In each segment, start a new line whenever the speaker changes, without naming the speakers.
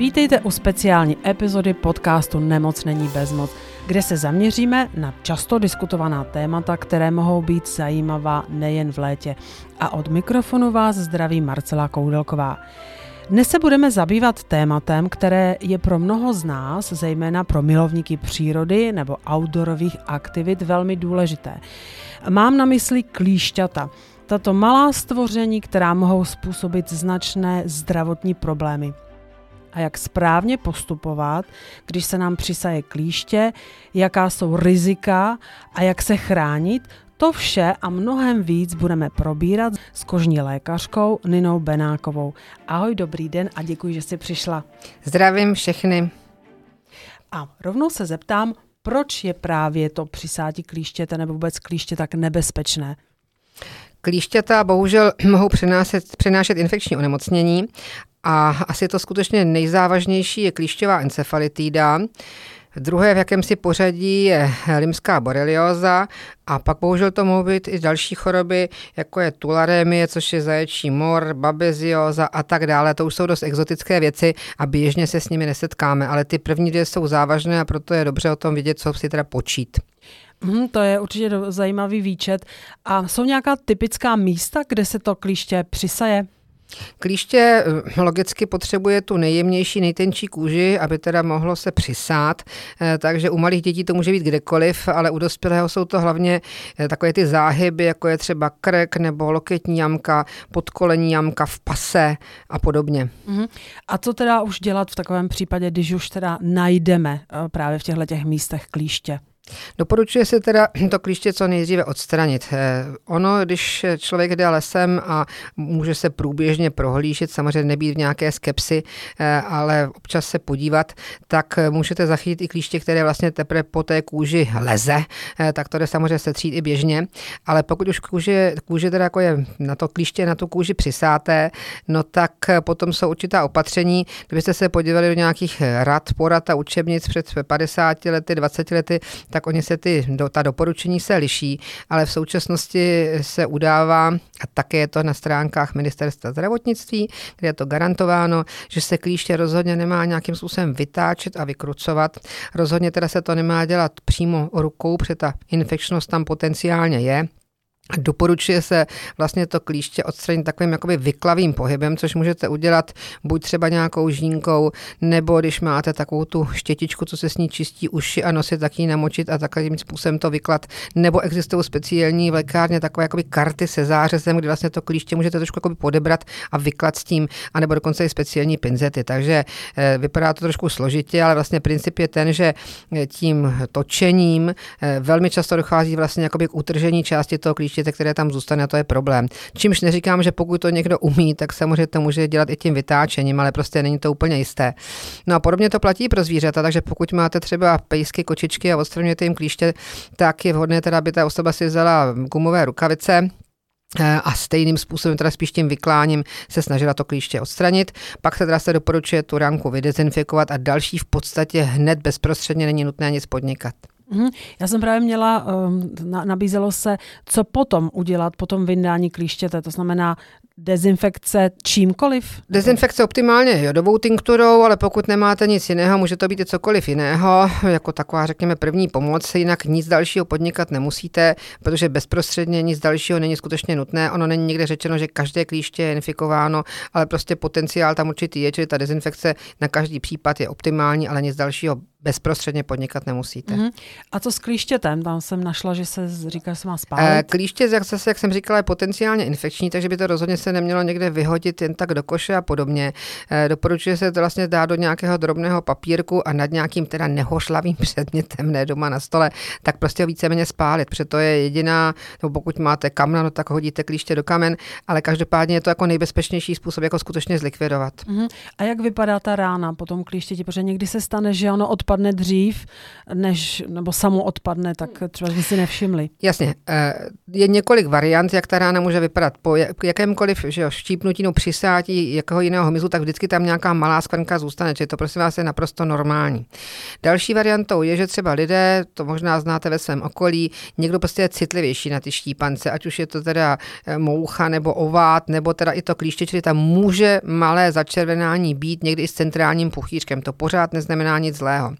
Vítejte u speciální epizody podcastu Nemoc není bezmoc, kde se zaměříme na často diskutovaná témata, které mohou být zajímavá nejen v létě. A od mikrofonu vás zdraví Marcela Koudelková. Dnes se budeme zabývat tématem, které je pro mnoho z nás, zejména pro milovníky přírody nebo outdoorových aktivit, velmi důležité. Mám na mysli klíšťata. Tato malá stvoření, která mohou způsobit značné zdravotní problémy a jak správně postupovat, když se nám přisaje klíště, jaká jsou rizika a jak se chránit, to vše a mnohem víc budeme probírat s kožní lékařkou Ninou Benákovou. Ahoj, dobrý den a děkuji, že jsi přišla.
Zdravím všechny.
A rovnou se zeptám, proč je právě to přisátí klíštěte nebo vůbec klíště tak nebezpečné?
Klíšťata bohužel mohou přenášet, přenášet infekční onemocnění a asi to skutečně nejzávažnější je klíšťová encefalitída. Druhé v jakémsi pořadí je limská borelioza a pak bohužel to mohou být i další choroby, jako je tularémie, což je zaječí mor, babezioza a tak dále. To už jsou dost exotické věci a běžně se s nimi nesetkáme, ale ty první dvě jsou závažné a proto je dobře o tom vidět, co si teda počít.
Hmm, to je určitě zajímavý výčet. A jsou nějaká typická místa, kde se to klíště přisaje?
Klíště eh, logicky potřebuje tu nejjemnější, nejtenčí kůži, aby teda mohlo se přisát, eh, takže u malých dětí to může být kdekoliv, ale u dospělého jsou to hlavně eh, takové ty záhyby, jako je třeba krek nebo loketní jamka, podkolení jamka v pase a podobně.
Uh-huh. A co teda už dělat v takovém případě, když už teda najdeme právě v těchto těch místech klíště?
Doporučuje se teda to klíště co nejdříve odstranit. Eh, ono, když člověk jde lesem a může se průběžně prohlížet, samozřejmě nebýt v nějaké skepsy, eh, ale občas se podívat, tak můžete zachytit i klíště, které vlastně teprve po té kůži leze, eh, tak to jde samozřejmě setřít i běžně, ale pokud už kůže, kůže teda jako je na to klíště, na tu kůži přisáté, no tak potom jsou určitá opatření. Kdybyste se podívali do nějakých rad, porad a učebnic před 50 lety, 20 lety, tak tak oni se ty, do, ta doporučení se liší, ale v současnosti se udává, a také je to na stránkách ministerstva zdravotnictví, kde je to garantováno, že se klíště rozhodně nemá nějakým způsobem vytáčet a vykrucovat. Rozhodně teda se to nemá dělat přímo rukou, protože ta infekčnost tam potenciálně je. Doporučuje se vlastně to klíště odstranit takovým jakoby vyklavým pohybem, což můžete udělat buď třeba nějakou žínkou, nebo když máte takovou tu štětičku, co se s ní čistí uši a nosit, tak ji namočit a takovým způsobem to vyklat. Nebo existují speciální v lékárně takové jakoby karty se zářezem, kdy vlastně to klíště můžete trošku jakoby podebrat a vyklat s tím, anebo dokonce i speciální pinzety. Takže e, vypadá to trošku složitě, ale vlastně princip je ten, že eh, tím točením e, velmi často dochází vlastně jakoby k utržení části toho klíště dítěte, které tam zůstane, to je problém. Čímž neříkám, že pokud to někdo umí, tak samozřejmě to může dělat i tím vytáčením, ale prostě není to úplně jisté. No a podobně to platí pro zvířata, takže pokud máte třeba pejsky, kočičky a odstraňujete jim klíště, tak je vhodné teda, aby ta osoba si vzala gumové rukavice, eh, a stejným způsobem, teda spíš tím vykláním, se snažila to klíště odstranit. Pak se teda se doporučuje tu ranku vydezinfikovat a další v podstatě hned bezprostředně není nutné nic podnikat.
Mm, já jsem právě měla, um, nabízelo se, co potom udělat po tom vyndání klíštěte, to znamená dezinfekce čímkoliv?
Dezinfekce optimálně jodovou tinkturou, ale pokud nemáte nic jiného, může to být i cokoliv jiného, jako taková, řekněme, první pomoc, jinak nic dalšího podnikat nemusíte, protože bezprostředně nic dalšího není skutečně nutné. Ono není někde řečeno, že každé klíště je infikováno, ale prostě potenciál tam určitý je, čili ta dezinfekce na každý případ je optimální, ale nic dalšího bezprostředně podnikat nemusíte. Mm-hmm.
A co s klíštětem? Tam jsem našla, že se říká, že se má spálit. E,
klíště, jak, zase, jak jsem říkala, je potenciálně infekční, takže by to rozhodně se nemělo někde vyhodit jen tak do koše a podobně. E, doporučuje se to vlastně dát do nějakého drobného papírku a nad nějakým teda nehošlavým předmětem, ne doma na stole, tak prostě ho víceméně spálit, protože to je jediná, nebo pokud máte kamna, no tak hodíte klíště do kamen, ale každopádně je to jako nejbezpečnější způsob, jako skutečně zlikvidovat.
Mm-hmm. A jak vypadá ta rána po tom klíštěti? Protože někdy se stane, že ono od odpadne dřív, než, nebo samo odpadne, tak třeba jsme si nevšimli.
Jasně. Eh, je několik variant, jak ta rána může vypadat. Po jakémkoliv že jo, štípnutí nebo přisátí jakého jiného hmyzu, tak vždycky tam nějaká malá skvrnka zůstane, čili to prosím vás je naprosto normální. Další variantou je, že třeba lidé, to možná znáte ve svém okolí, někdo prostě je citlivější na ty štípance, ať už je to teda eh, moucha nebo ovát, nebo teda i to klíště, čili tam může malé začervenání být někdy i s centrálním puchýřkem. To pořád neznamená nic zlého.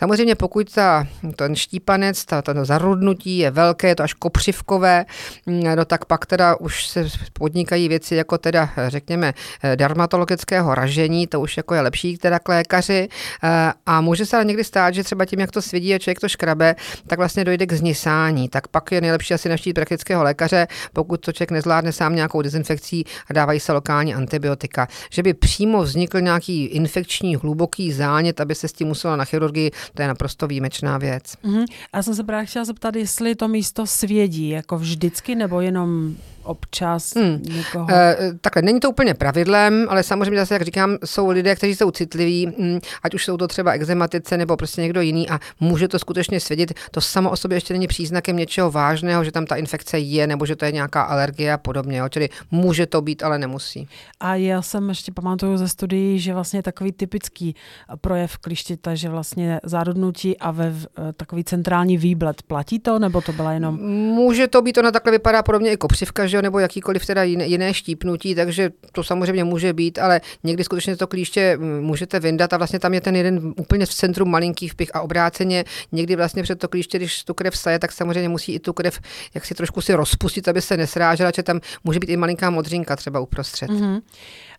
Samozřejmě pokud ta, ten štípanec, ta, to zarudnutí je velké, je to až kopřivkové, mm, no tak pak teda už se podnikají věci jako teda řekněme dermatologického ražení, to už jako je lepší teda k lékaři eh, a může se ale někdy stát, že třeba tím, jak to svědí a člověk to škrabe, tak vlastně dojde k znisání. Tak pak je nejlepší asi naštít praktického lékaře, pokud to člověk nezvládne sám nějakou dezinfekcí a dávají se lokální antibiotika. Že by přímo vznikl nějaký infekční hluboký zánět, aby se s tím muselo na chirurgii, to je naprosto výjimečná věc.
Mm-hmm. A já jsem se právě chtěla zeptat, jestli to místo svědí, jako vždycky, nebo jenom občas hmm. někoho? E,
takhle, není to úplně pravidlem, ale samozřejmě zase, jak říkám, jsou lidé, kteří jsou citliví, hm, ať už jsou to třeba exematice nebo prostě někdo jiný a může to skutečně svědět. To samo o sobě ještě není příznakem něčeho vážného, že tam ta infekce je nebo že to je nějaká alergie a podobně. Jo? Čili může to být, ale nemusí.
A já jsem ještě pamatuju ze studií, že vlastně takový typický projev klištěta, že vlastně zárodnutí a ve takový centrální výblet. Platí to, nebo to byla jenom...
Může to být, ona takhle vypadá podobně i kopřivka, že jo, nebo jakýkoliv teda jiné, štípnutí, takže to samozřejmě může být, ale někdy skutečně to klíště můžete vyndat a vlastně tam je ten jeden úplně v centru malinký vpich a obráceně někdy vlastně před to klíště, když tu krev saje, tak samozřejmě musí i tu krev jak si trošku si rozpustit, aby se nesrážela, že tam může být i malinká modřinka třeba uprostřed. Mm-hmm.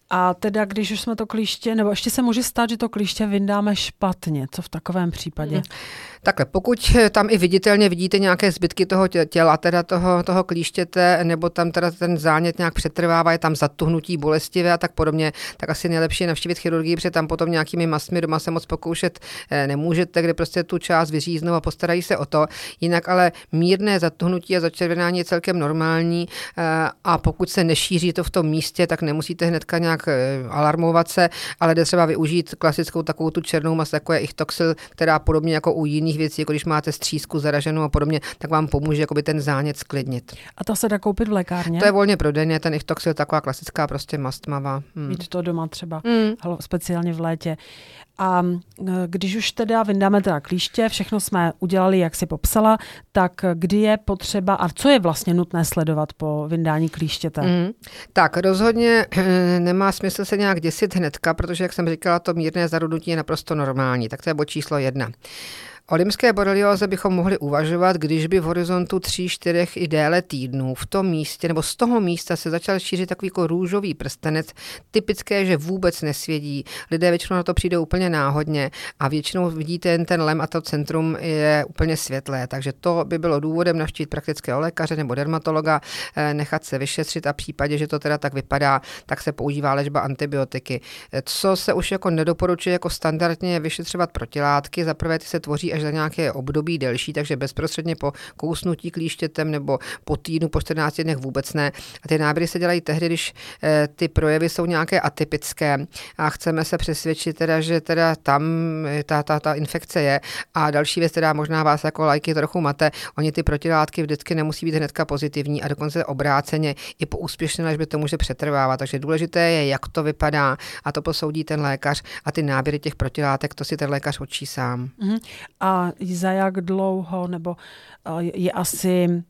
A teda, když už jsme to klíště, nebo ještě se může stát, že to klíště vyndáme špatně, co v takovém případě? Mm.
Takhle, pokud tam i viditelně vidíte nějaké zbytky toho těla, teda toho, toho klíštěte, nebo tam teda ten zánět nějak přetrvává, je tam zatuhnutí bolestivé a tak podobně, tak asi nejlepší je navštívit chirurgii, protože tam potom nějakými masmi doma se moc pokoušet eh, nemůžete, kde prostě tu část vyříznou a postarají se o to. Jinak ale mírné zatuhnutí a začervenání je celkem normální eh, a pokud se nešíří to v tom místě, tak nemusíte hnedka nějak eh, alarmovat se, ale jde třeba využít klasickou takovou tu černou masu, jako je ichtoxil, která podobně jako u jiných věcí, jako když máte střízku zaraženou a podobně, tak vám pomůže jakoby ten zánět sklidnit.
A to se dá koupit v lékárně?
To je volně prodejně, ten ichtoxil taková klasická prostě mastmava.
Hmm. Mít to doma třeba, hmm. speciálně v létě. A když už teda vyndáme teda klíště, všechno jsme udělali, jak si popsala, tak kdy je potřeba a co je vlastně nutné sledovat po vyndání klíštěte? Mm.
Tak rozhodně nemá smysl se nějak děsit hnedka, protože, jak jsem říkala, to mírné zarudnutí je naprosto normální. Tak to je bod číslo jedna. O limské borelioze bychom mohli uvažovat, když by v horizontu 3, 4 i déle týdnů v tom místě nebo z toho místa se začal šířit takový jako růžový prstenec, typické, že vůbec nesvědí. Lidé většinou na to přijde úplně náhodně a většinou vidíte jen ten lem a to centrum je úplně světlé, takže to by bylo důvodem navštívit praktického lékaře nebo dermatologa, eh, nechat se vyšetřit a v případě, že to teda tak vypadá, tak se používá léčba antibiotiky. Co se už jako nedoporučuje jako standardně vyšetřovat protilátky, zaprvé ty se tvoří až až za nějaké období delší, takže bezprostředně po kousnutí klíštětem nebo po týdnu, po 14 dnech vůbec ne. A ty náběry se dělají tehdy, když eh, ty projevy jsou nějaké atypické a chceme se přesvědčit teda, že teda tam eh, ta, ta, ta infekce je. A další věc, která možná vás jako lajky trochu mate, oni ty protilátky vždycky nemusí být hnedka pozitivní a dokonce obráceně i po úspěšné léčbě to může přetrvávat. Takže důležité je, jak to vypadá a to posoudí ten lékař a ty náběry těch protilátek, to si ten lékař učí sám.
Mm-hmm. A za jak dlouho, nebo je asi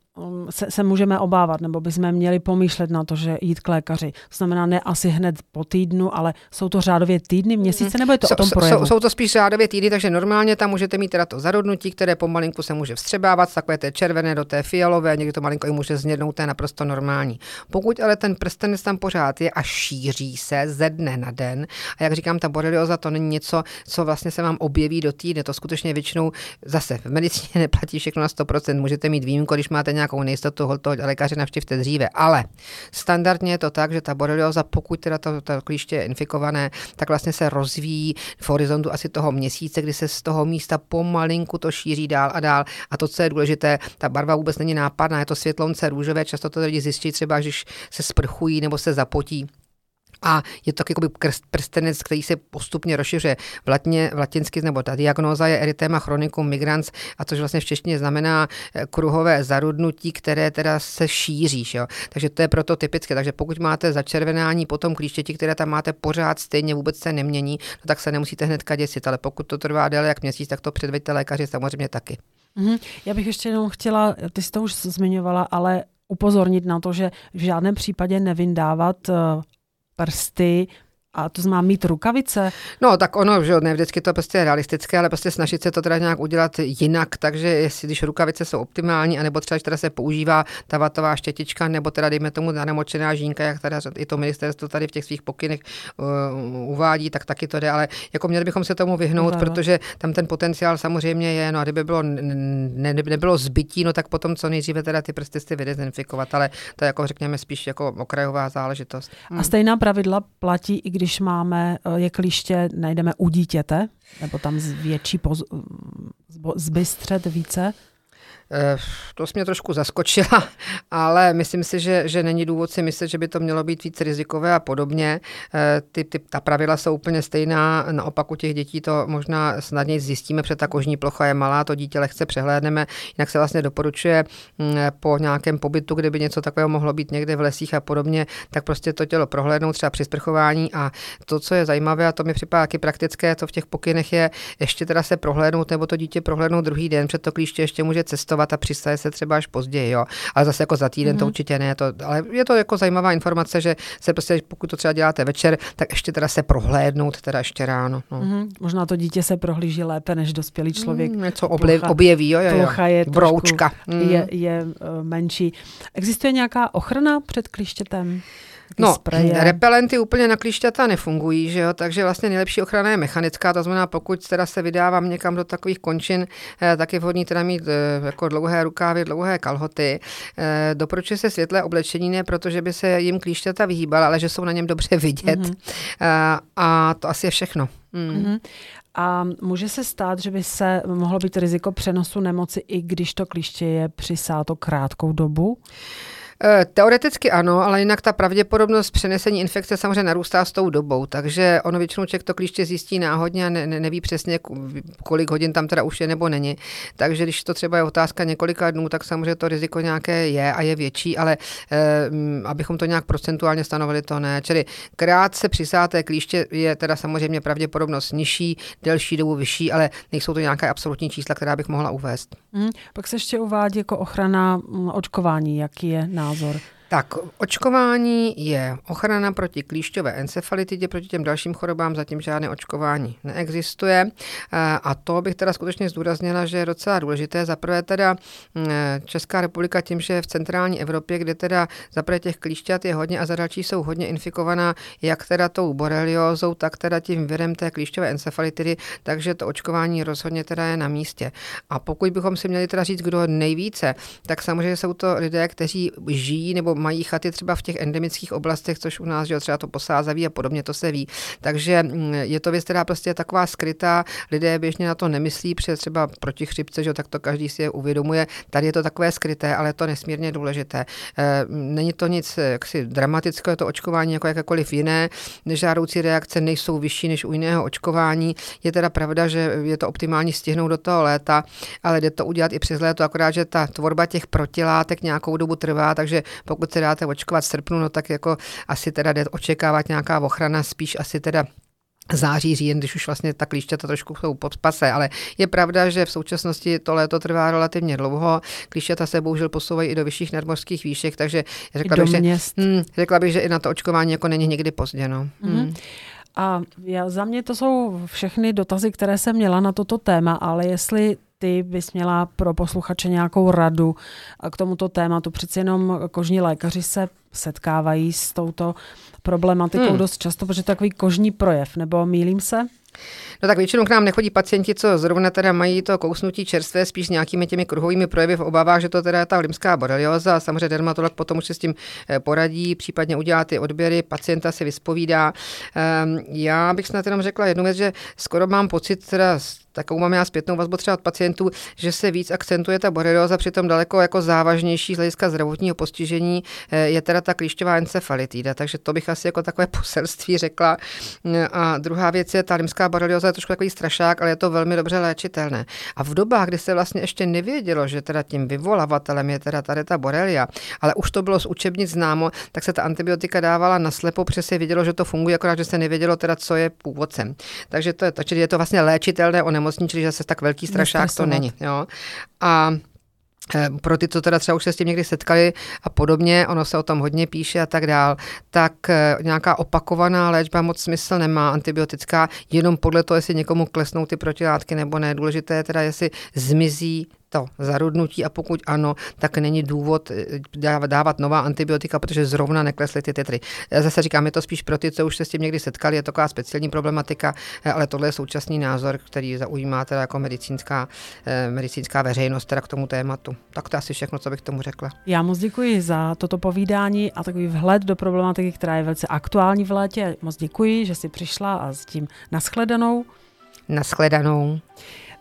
se, se můžeme obávat, nebo bychom měli pomýšlet na to, že jít k lékaři. To znamená ne asi hned po týdnu, ale jsou to řádově týdny, měsíce, nebo je to
so,
o tom projevu?
Jsou, jsou to spíš řádově týdny, takže normálně tam můžete mít teda to zarodnutí, které pomalinku se může vstřebávat z takové té červené do té fialové, někdy to malinko i může znědnout, to je naprosto normální. Pokud ale ten prstenec tam pořád je a šíří se ze dne na den, a jak říkám, ta borelioza to není něco, co vlastně se vám objeví do týdne, to skutečně většinou zase v medicíně neplatí všechno na 100%, můžete mít výjimku, když máte nějakou nejistotu, toho lékaře navštivte dříve. Ale standardně je to tak, že ta borelioza, pokud teda to, to klíště je infikované, tak vlastně se rozvíjí v horizontu asi toho měsíce, kdy se z toho místa pomalinku to šíří dál a dál. A to, co je důležité, ta barva vůbec není nápadná, je to světlonce růžové, často to lidi zjistí třeba, když se sprchují nebo se zapotí a je to jakoby prstenec, který se postupně rozšiřuje. V, latně, v latinsky, nebo ta diagnóza je erytéma chronicum migrans, a což vlastně v češtině znamená eh, kruhové zarudnutí, které teda se šíří. Jo? Takže to je proto typické. Takže pokud máte začervenání potom klíštěti, které tam máte pořád stejně, vůbec se nemění, no tak se nemusíte hned děsit. Ale pokud to trvá déle jak měsíc, tak to předveďte lékaři samozřejmě taky.
Mm-hmm. Já bych ještě jenom chtěla, ty jsi to už zmiňovala, ale upozornit na to, že v žádném případě nevyndávat eh, prsty a to znamená mít rukavice?
No, tak ono, že ne vždycky to prostě je realistické, ale prostě snažit se to teda nějak udělat jinak, takže jestli když rukavice jsou optimální, anebo třeba, když teda se používá ta vatová štětička, nebo teda dejme tomu namočená žínka, jak teda i to ministerstvo tady v těch svých pokynech uh, uvádí, tak taky to jde, ale jako měli bychom se tomu vyhnout, Zajle. protože tam ten potenciál samozřejmě je, no a kdyby bylo, ne, nebylo zbytí, no tak potom co nejdříve teda ty prsty si vydezinfikovat, ale to je jako řekněme spíš jako okrajová záležitost.
A stejná pravidla platí i když máme eh, je kliště, najdeme u dítěte, nebo tam větší poz, zbystřet více?
Eh, to jsi mě trošku zaskočila, ale myslím si, že, že není důvod si myslet, že by to mělo být víc rizikové a podobně. Eh, ty, ty, ta pravidla jsou úplně stejná, naopak u těch dětí to možná snadněji zjistíme, protože ta kožní plocha je malá, to dítě lehce přehlédneme, jinak se vlastně doporučuje mm, po nějakém pobytu, kdyby něco takového mohlo být někde v lesích a podobně, tak prostě to tělo prohlédnout třeba při sprchování. A to, co je zajímavé, a to mi připadá taky praktické, to v těch pokynech je ještě teda se prohlédnout nebo to dítě prohlédnout druhý den, před to klíště ještě může cestovat a přistaje se třeba až později, jo. Ale zase jako za týden mm-hmm. to mhm. určitě ne, to, ale je to jako zajímavá informace, že se prostě, pokud to třeba děláte večer, tak ještě teda se prohlédnout teda ještě ráno. No.
Mm-hmm. Možná to dítě se prohlíží lépe než dospělý člověk.
Mm, něco objev, objeví, jo, jo, jo.
je
Broučka.
Mm. Je, je uh, menší. Existuje nějaká ochrana před klištětem?
No, spreje. repelenty úplně na klíšťata nefungují, že jo? takže vlastně nejlepší ochrana je mechanická, to znamená, pokud teda se vydávám někam do takových končin, eh, tak je vhodný teda mít eh, jako dlouhé rukávy, dlouhé kalhoty. Eh, doporučuje se světlé oblečení, ne protože by se jim klíšťata vyhýbala, ale že jsou na něm dobře vidět. Mm-hmm. A to asi je všechno. Mm.
Mm-hmm. A může se stát, že by se mohlo být riziko přenosu nemoci, i když to klíště je přisáto krátkou dobu?
Teoreticky ano, ale jinak ta pravděpodobnost přenesení infekce samozřejmě narůstá s tou dobou, takže ono většinou člověk to klíště zjistí náhodně a ne, ne, neví přesně, kolik hodin tam teda už je nebo není. Takže když to třeba je otázka několika dnů, tak samozřejmě to riziko nějaké je a je větší, ale eh, abychom to nějak procentuálně stanovili, to ne. Čili krátce přisáté klíště je teda samozřejmě pravděpodobnost nižší, delší dobu vyšší, ale nejsou to nějaké absolutní čísla, která bych mohla uvést.
Hmm, pak se ještě uvádí jako ochrana mm, očkování, jaký je názor?
Tak, očkování je ochrana proti klíšťové encefalitidě, proti těm dalším chorobám zatím žádné očkování neexistuje. Eh, a to bych teda skutečně zdůraznila, že je docela důležité. Zaprvé teda mm, Česká republika tím, že v centrální Evropě, kde teda zaprvé těch klíšťat je hodně a za další jsou hodně infikovaná jak teda tou boreliózou, tak teda tím virem té klíšťové encefalitidy, takže to očkování rozhodně teda je na místě. A pokud bychom si měli teda říct, kdo nejvíce, tak samozřejmě jsou to lidé, kteří žijí nebo mají chaty třeba v těch endemických oblastech, což u nás, že třeba to posázaví a podobně, to se ví. Takže mm, je to věc, která prostě je taková skrytá, lidé běžně na to nemyslí, protože třeba proti chřipce, že tak to každý si je uvědomuje. Tady je to takové skryté, ale je to nesmírně důležité. Eh, není to nic jaksi dramatického, to očkování jako jakékoliv jiné, nežádoucí reakce nejsou vyšší než u jiného očkování. Je teda pravda, že je to optimální stihnout do toho léta, ale jde to udělat i přes léto, akorát, že ta tvorba těch protilátek nějakou dobu trvá, takže pokud se dáte očkovat v srpnu, no tak jako asi teda jde očekávat nějaká ochrana, spíš asi teda září, říjen, když už vlastně ta klíšťata trošku jsou pod pase, ale je pravda, že v současnosti to léto trvá relativně dlouho, klíšťata se bohužel posouvají i do vyšších nadmořských výšek, takže řekla bych, že, hm, řekla bych, že i na to očkování jako není nikdy pozdě. No. Mm-hmm.
A já, za mě to jsou všechny dotazy, které jsem měla na toto téma, ale jestli ty bys měla pro posluchače nějakou radu k tomuto tématu. Přeci jenom kožní lékaři se setkávají s touto problematikou hmm. dost často, protože to je takový kožní projev, nebo mýlím se?
No tak většinou k nám nechodí pacienti, co zrovna teda mají to kousnutí čerstvé, spíš s nějakými těmi kruhovými projevy v obavách, že to teda je ta limská borelioza samozřejmě dermatolog potom už se s tím eh, poradí, případně udělá ty odběry, pacienta se vyspovídá. Ehm, já bych snad jenom řekla jednu věc, že skoro mám pocit teda takovou mám já zpětnou vazbu třeba od pacientů, že se víc akcentuje ta borelioza, přitom daleko jako závažnější z hlediska zdravotního postižení eh, je teda ta klíšťová encefalitída, takže to bych asi jako takové poselství řekla. A druhá věc je, ta limská borelioza je trošku takový strašák, ale je to velmi dobře léčitelné. A v dobách, kdy se vlastně ještě nevědělo, že teda tím vyvolavatelem je teda tady ta borelia, ale už to bylo z učebnic známo, tak se ta antibiotika dávala naslepo, protože se vědělo, že to funguje, akorát, že se nevědělo teda, co je původcem. Takže to je to, čili je to vlastně léčitelné onemocnění, čili zase tak velký strašák to není. Jo. A pro ty, co teda třeba už se s tím někdy setkali a podobně, ono se o tom hodně píše a tak dál, tak eh, nějaká opakovaná léčba moc smysl nemá, antibiotická, jenom podle toho, jestli někomu klesnou ty protilátky nebo ne. Důležité je teda, jestli zmizí to zarudnutí a pokud ano, tak není důvod eh, dávat nová antibiotika, protože zrovna neklesly ty tetry. Zase říkám, je to spíš pro ty, co už se s tím někdy setkali, je to taková speciální problematika, eh, ale tohle je současný názor, který zaujímá teda jako medicínská, eh, medicínská veřejnost teda k tomu tématu. Tak to asi všechno, co bych tomu řekla.
Já moc děkuji za toto povídání a takový vhled do problematiky, která je velice aktuální v létě. Moc děkuji, že jsi přišla a s tím naschledanou.
Naschledanou.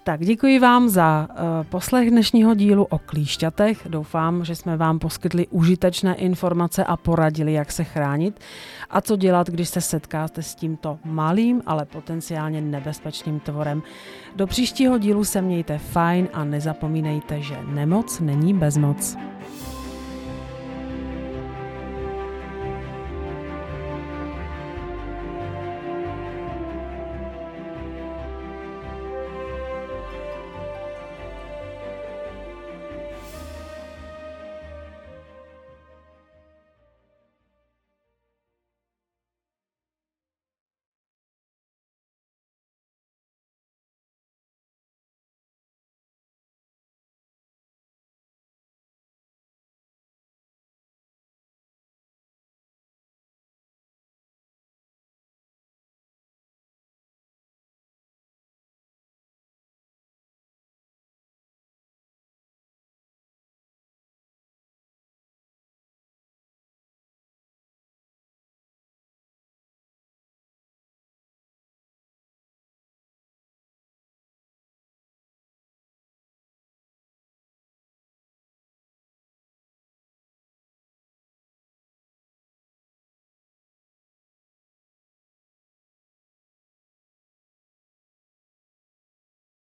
Tak děkuji vám za uh, poslech dnešního dílu o klíšťatech. Doufám, že jsme vám poskytli užitečné informace a poradili, jak se chránit a co dělat, když se setkáte s tímto malým, ale potenciálně nebezpečným tvorem. Do příštího dílu se mějte fajn a nezapomínejte, že nemoc není bezmoc.